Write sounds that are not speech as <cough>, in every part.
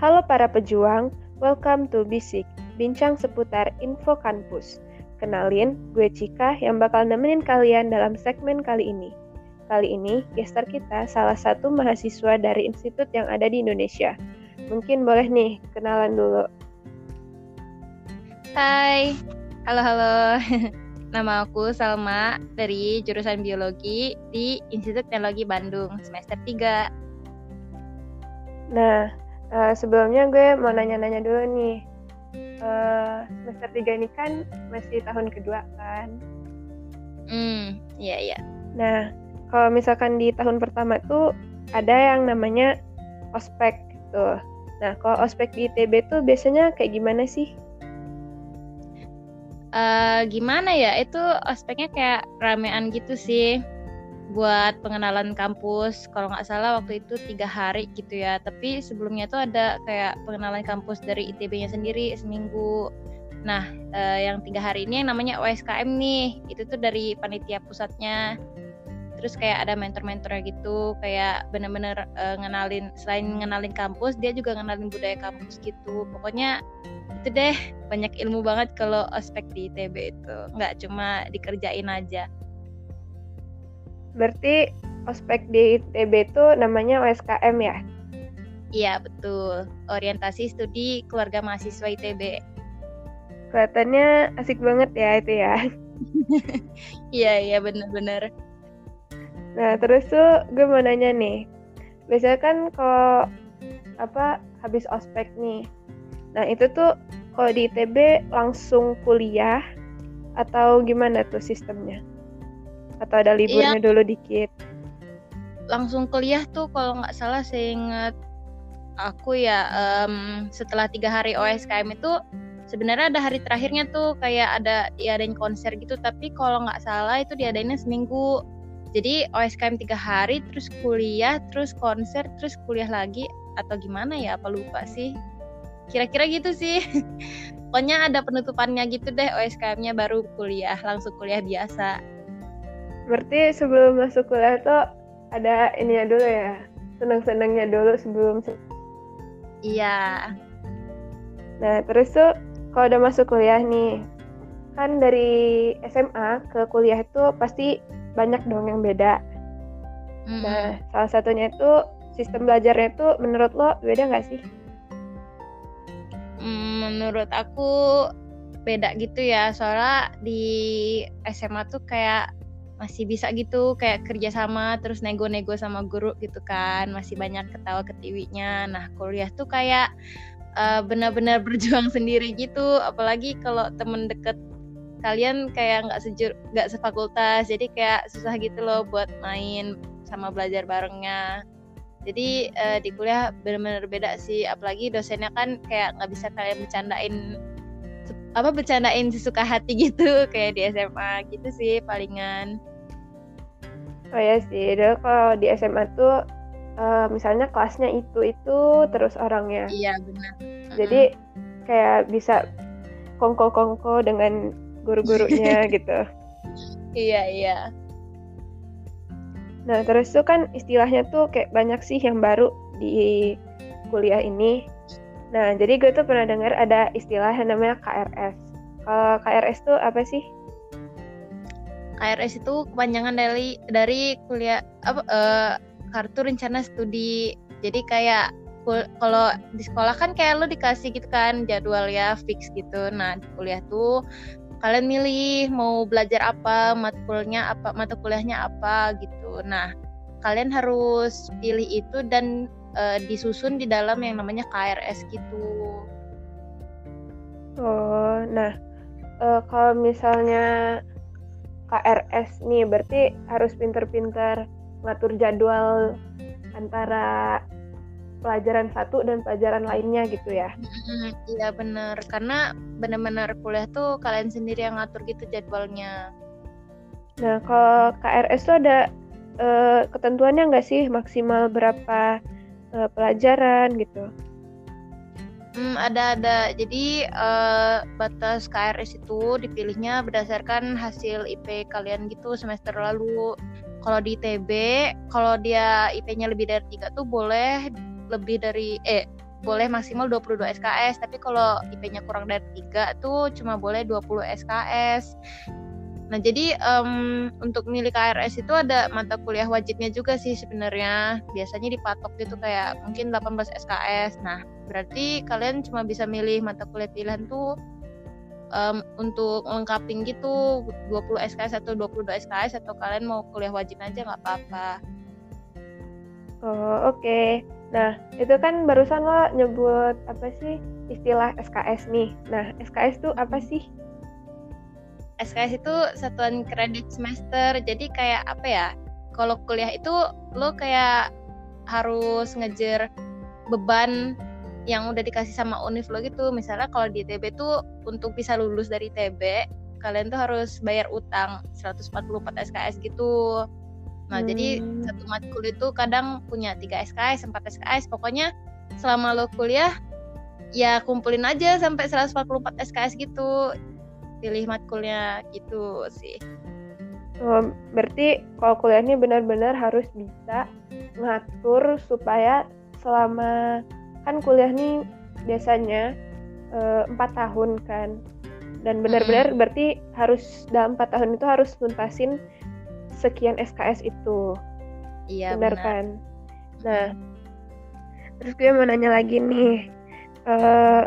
Halo para pejuang, welcome to Bisik, bincang seputar info kampus. Kenalin, gue Cika yang bakal nemenin kalian dalam segmen kali ini. Kali ini, gestar kita salah satu mahasiswa dari institut yang ada di Indonesia. Mungkin boleh nih, kenalan dulu. Hai, halo halo. <laughs> Nama aku Salma dari jurusan biologi di Institut Teknologi Bandung semester 3. Nah, Uh, sebelumnya gue mau nanya-nanya dulu nih. Uh, semester 3 ini kan masih tahun kedua kan? Hmm, iya iya. Nah, kalau misalkan di tahun pertama tuh ada yang namanya ospek tuh. Nah, kalau ospek di ITB tuh biasanya kayak gimana sih? Uh, gimana ya? Itu ospeknya kayak ramean gitu sih buat pengenalan kampus. Kalau nggak salah waktu itu tiga hari gitu ya. Tapi sebelumnya itu ada kayak pengenalan kampus dari ITB-nya sendiri seminggu. Nah eh, yang tiga hari ini yang namanya OSKM nih. Itu tuh dari panitia pusatnya. Terus kayak ada mentor-mentornya gitu. Kayak bener-bener eh, ngenalin selain ngenalin kampus dia juga ngenalin budaya kampus gitu. Pokoknya itu deh banyak ilmu banget kalau ospek di ITB itu. Nggak cuma dikerjain aja Berarti ospek di ITB itu namanya OSKM ya? Iya betul, orientasi studi keluarga mahasiswa ITB. Kelihatannya asik banget ya itu ya. <laughs> Iya iya bener-bener. Nah terus tuh gue mau nanya nih, biasanya kan kalau apa habis ospek nih, nah itu tuh kalau di ITB langsung kuliah atau gimana tuh sistemnya? Atau ada liburnya iya. dulu dikit? Langsung kuliah tuh kalau nggak salah saya ingat aku ya um, setelah tiga hari OSKM itu sebenarnya ada hari terakhirnya tuh kayak ada diadain konser gitu. Tapi kalau nggak salah itu diadainnya seminggu. Jadi OSKM tiga hari terus kuliah terus konser terus kuliah lagi. Atau gimana ya? Apa lupa sih? Kira-kira gitu sih. <laughs> Pokoknya ada penutupannya gitu deh OSKM-nya baru kuliah langsung kuliah biasa berarti sebelum masuk kuliah tuh ada ininya dulu ya? Senang-senangnya dulu sebelum iya. Nah terus tuh kalau udah masuk kuliah nih kan dari SMA ke kuliah itu pasti banyak dong yang beda. Mm. nah salah satunya itu sistem belajarnya itu menurut lo beda nggak sih? Mm, menurut aku beda gitu ya. Soalnya di SMA tuh kayak masih bisa gitu kayak kerja sama terus nego-nego sama guru gitu kan masih banyak ketawa ketiwinya. Nah kuliah tuh kayak uh, benar-benar <laughs> berjuang sendiri gitu. Apalagi kalau temen deket kalian kayak nggak sejur nggak sefakultas jadi kayak susah gitu loh buat main sama belajar barengnya. Jadi uh, di kuliah benar-benar beda sih apalagi dosennya kan kayak nggak bisa kalian bercandain apa bercandain sesuka hati <laughs> gitu kayak di SMA gitu sih palingan Oh ya sih, dulu kalau di SMA tuh uh, misalnya kelasnya itu itu terus orangnya. Iya benar. Jadi kayak bisa kongko-kongko dengan guru-gurunya <laughs> gitu. Iya iya. Nah terus tuh kan istilahnya tuh kayak banyak sih yang baru di kuliah ini. Nah jadi gue tuh pernah dengar ada istilah yang namanya KRS. Kalau KRS tuh apa sih? KRS itu kepanjangan dari dari kuliah apa uh, kartu rencana studi. Jadi kayak kalau di sekolah kan kayak lo dikasih gitu kan jadwal ya fix gitu. Nah, di kuliah tuh kalian milih mau belajar apa, matkulnya apa, mata kuliahnya apa gitu. Nah, kalian harus pilih itu dan uh, disusun di dalam yang namanya KRS gitu. Oh, nah uh, kalau misalnya KRS nih berarti harus pinter-pinter ngatur jadwal antara pelajaran satu dan pelajaran lainnya gitu ya? Iya bener. Karena benar-benar kuliah tuh kalian sendiri yang ngatur gitu jadwalnya. Nah kalau KRS tuh ada uh, ketentuannya nggak sih maksimal berapa uh, pelajaran gitu Hmm, ada ada. Jadi uh, batas KRS itu dipilihnya berdasarkan hasil IP kalian gitu semester lalu. Kalau di TB, kalau dia IP-nya lebih dari tiga tuh boleh lebih dari eh boleh maksimal 22 SKS, tapi kalau IP-nya kurang dari 3 tuh cuma boleh 20 SKS. Nah, jadi um, untuk milih KRS itu ada mata kuliah wajibnya juga sih sebenarnya. Biasanya dipatok gitu kayak mungkin 18 SKS. Nah, berarti kalian cuma bisa milih mata kuliah pilihan tuh um, untuk lengkapin gitu 20 SKS atau 22 SKS atau kalian mau kuliah wajib aja nggak apa-apa. Oh, oke. Okay. Nah, itu kan barusan lo nyebut apa sih istilah SKS nih. Nah, SKS itu apa sih? SKS itu satuan kredit semester. Jadi kayak apa ya? Kalau kuliah itu lo kayak harus ngejar beban yang udah dikasih sama univ lo gitu. Misalnya kalau di TB tuh untuk bisa lulus dari TB, kalian tuh harus bayar utang 144 SKS gitu. Nah, hmm. jadi satu matkul itu kadang punya 3 SKS, 4 SKS. Pokoknya selama lo kuliah ya kumpulin aja sampai 144 SKS gitu pilih matkulnya gitu sih. Oh, berarti kalau kuliah ini benar-benar harus bisa ngatur supaya selama kan kuliah ini biasanya eh, empat uh, tahun kan dan benar-benar hmm. berarti harus dalam empat tahun itu harus nuntasin sekian SKS itu. Iya benar, benar. kan. Nah, terus gue mau nanya lagi nih, uh,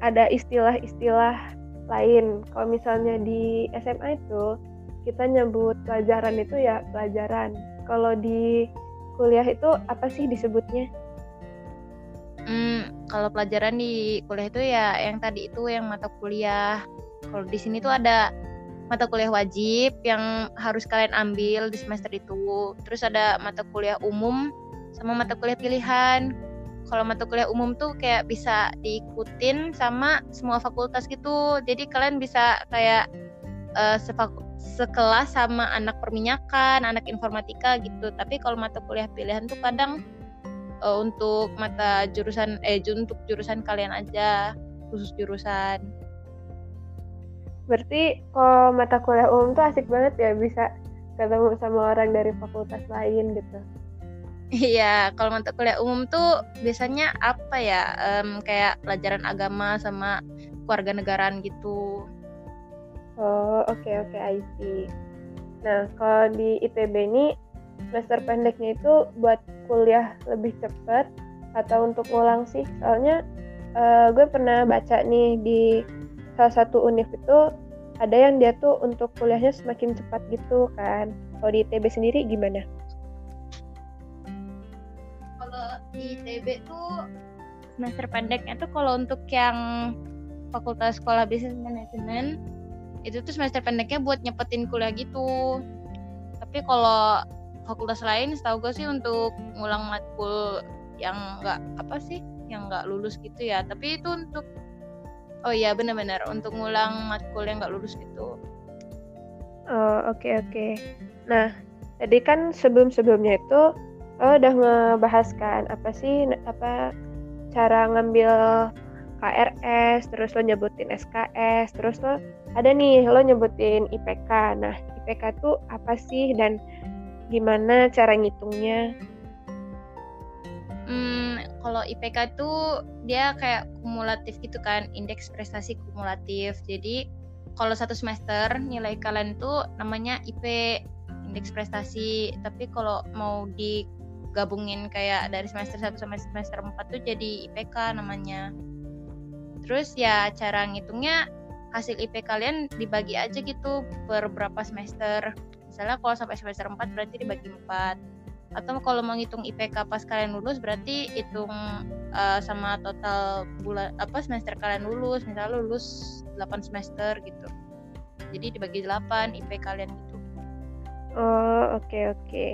ada istilah-istilah lain. Kalau misalnya di SMA itu kita nyebut pelajaran itu ya pelajaran. Kalau di kuliah itu apa sih disebutnya? Hmm, kalau pelajaran di kuliah itu ya yang tadi itu yang mata kuliah. Kalau di sini tuh ada mata kuliah wajib yang harus kalian ambil di semester itu. Terus ada mata kuliah umum sama mata kuliah pilihan kalau mata kuliah umum tuh kayak bisa diikutin sama semua fakultas gitu. Jadi kalian bisa kayak uh, sekelas sama anak perminyakan anak informatika gitu. Tapi kalau mata kuliah pilihan tuh kadang uh, untuk mata jurusan eh untuk jurusan kalian aja khusus jurusan. Berarti kalau mata kuliah umum tuh asik banget ya bisa ketemu sama orang dari fakultas lain gitu Iya, kalau mata kuliah umum tuh biasanya apa ya? Um, kayak pelajaran agama sama keluarga negaraan gitu. Oh, oke okay, oke, okay, I see. Nah, kalau di ITB ini semester pendeknya itu buat kuliah lebih cepat atau untuk ulang sih? Soalnya uh, gue pernah baca nih di salah satu univ itu ada yang dia tuh untuk kuliahnya semakin cepat gitu kan. Kalau di ITB sendiri gimana? Di ITB tuh semester pendeknya tuh kalau untuk yang fakultas sekolah bisnis manajemen itu tuh semester pendeknya buat nyepetin kuliah gitu. Tapi kalau fakultas lain setahu gue sih untuk ngulang matkul yang nggak apa sih yang nggak lulus gitu ya. Tapi itu untuk oh iya benar-benar untuk ngulang matkul yang nggak lulus gitu. Oh oke okay, oke. Okay. nah tadi kan sebelum sebelumnya itu lo udah ngebahas kan apa sih apa cara ngambil KRS terus lo nyebutin SKS terus lo ada nih lo nyebutin IPK nah IPK tuh apa sih dan gimana cara ngitungnya Hmm, kalau IPK tuh dia kayak kumulatif gitu kan, indeks prestasi kumulatif. Jadi kalau satu semester nilai kalian tuh namanya IP, indeks prestasi. Tapi kalau mau di gabungin kayak dari semester 1 sampai semester 4 tuh jadi IPK namanya. Terus ya cara ngitungnya hasil IP kalian dibagi aja gitu per berapa semester. Misalnya kalau sampai semester 4 berarti dibagi 4. Atau kalau mau ngitung IPK pas kalian lulus berarti hitung uh, sama total bulan apa semester kalian lulus. Misalnya lulus 8 semester gitu. Jadi dibagi 8 IP kalian gitu. Oh, oke okay, oke. Okay.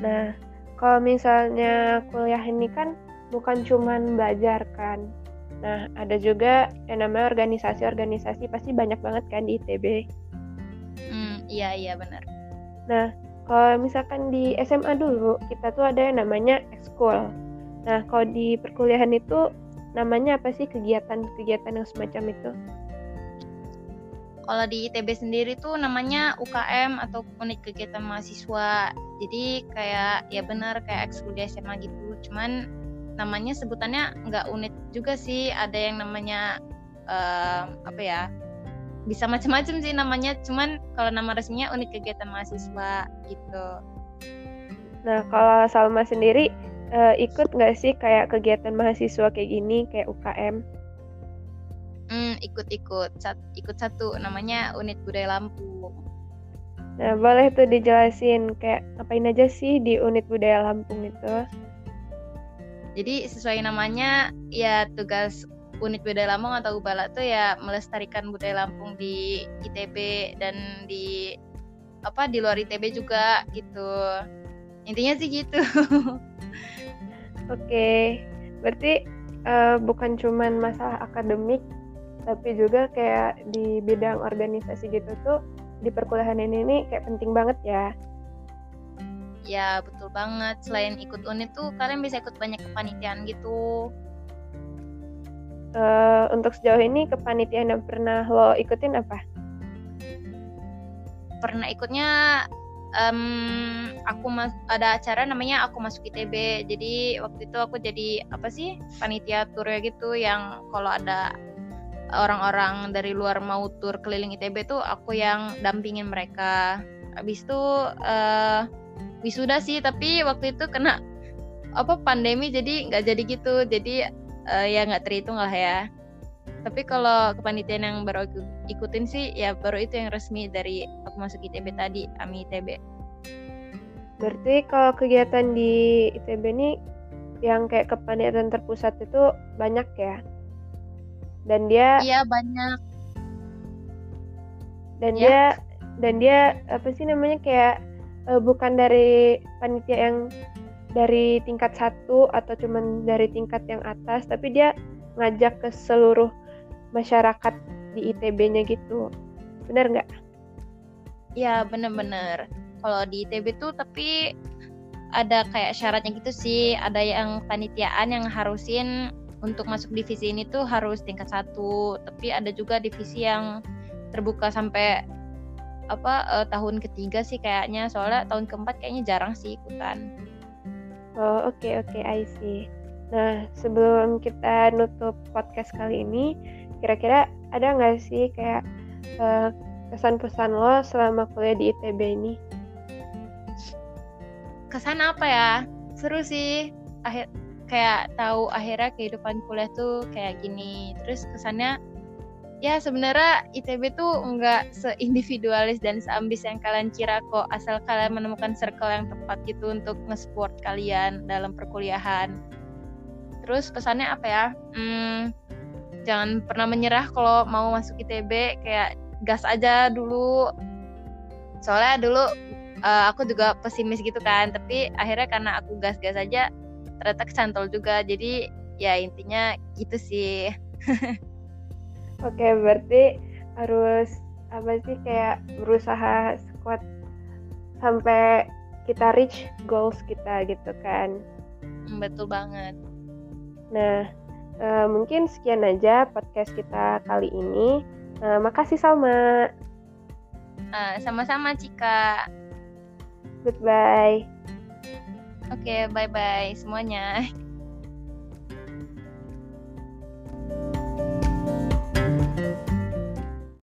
Nah, kalau misalnya kuliah ini kan bukan cuman belajar kan. Nah ada juga yang namanya organisasi-organisasi pasti banyak banget kan di ITB hmm, iya iya benar. Nah kalau misalkan di SMA dulu kita tuh ada yang namanya ekskul. Nah kalau di perkuliahan itu namanya apa sih? Kegiatan-kegiatan yang semacam itu kalau di ITB sendiri tuh namanya UKM atau unit kegiatan mahasiswa. Jadi kayak ya benar kayak ekskul di SMA gitu. Cuman namanya sebutannya nggak unit juga sih ada yang namanya uh, apa ya bisa macam-macam sih namanya cuman kalau nama resminya unit kegiatan mahasiswa gitu nah kalau Salma sendiri uh, ikut nggak sih kayak kegiatan mahasiswa kayak gini kayak UKM hmm ikut-ikut ikut satu namanya unit budaya Lampung Nah, boleh tuh dijelasin kayak ngapain aja sih di unit budaya Lampung itu? Jadi sesuai namanya ya tugas unit budaya Lampung atau Ubala tuh ya melestarikan budaya Lampung di ITB dan di apa di luar ITB juga gitu. Intinya sih gitu. <laughs> Oke, berarti uh, bukan cuman masalah akademik, tapi juga kayak di bidang organisasi gitu tuh di perkuliahan ini nih kayak penting banget ya. Ya betul banget. Selain ikut unit tuh kalian bisa ikut banyak kepanitiaan gitu. Uh, untuk sejauh ini kepanitiaan yang pernah lo ikutin apa? Pernah ikutnya um, aku mas ada acara namanya aku masuk ITB. Jadi waktu itu aku jadi apa sih panitia tour ya gitu yang kalau ada orang-orang dari luar mau tur keliling ITB tuh aku yang dampingin mereka. Habis itu uh, wisuda sih tapi waktu itu kena apa pandemi jadi nggak jadi gitu. Jadi uh, ya nggak terhitung lah ya. Tapi kalau kepanitiaan yang baru aku ikutin sih ya baru itu yang resmi dari aku masuk ITB tadi AMI ITB berarti kalau kegiatan di ITB ini yang kayak kepanitiaan terpusat itu banyak ya dan dia iya banyak dan ya. dia dan dia apa sih namanya kayak uh, bukan dari panitia yang dari tingkat satu atau cuman dari tingkat yang atas tapi dia ngajak ke seluruh masyarakat di ITB-nya gitu benar nggak? Iya bener-bener kalau di ITB tuh tapi ada kayak syaratnya gitu sih ada yang panitiaan yang harusin untuk masuk divisi ini tuh harus tingkat satu tapi ada juga divisi yang terbuka sampai apa uh, tahun ketiga sih kayaknya. Soalnya tahun keempat kayaknya jarang sih ikutan. Oh oke okay, oke okay, I see. Nah sebelum kita nutup podcast kali ini kira-kira ada nggak sih kayak uh, kesan-pesan lo selama kuliah di ITB ini? Kesan apa ya? Seru sih. Akhir kayak tahu akhirnya kehidupan kuliah tuh kayak gini. Terus kesannya ya sebenarnya ITB tuh nggak seindividualis dan seambis yang kalian kira kok asal kalian menemukan circle yang tepat gitu untuk nge-support kalian dalam perkuliahan. Terus pesannya apa ya? Hmm, jangan pernah menyerah kalau mau masuk ITB kayak gas aja dulu. Soalnya dulu uh, aku juga pesimis gitu kan tapi akhirnya karena aku gas-gas aja ternyata kecantol juga. Jadi ya intinya gitu sih. Oke berarti harus apa sih kayak berusaha squat sampai kita reach goals kita gitu kan? Hmm, betul banget. Nah uh, mungkin sekian aja podcast kita kali ini. Uh, makasih Salma. Uh, sama-sama Cika. Goodbye Oke, okay, bye-bye semuanya.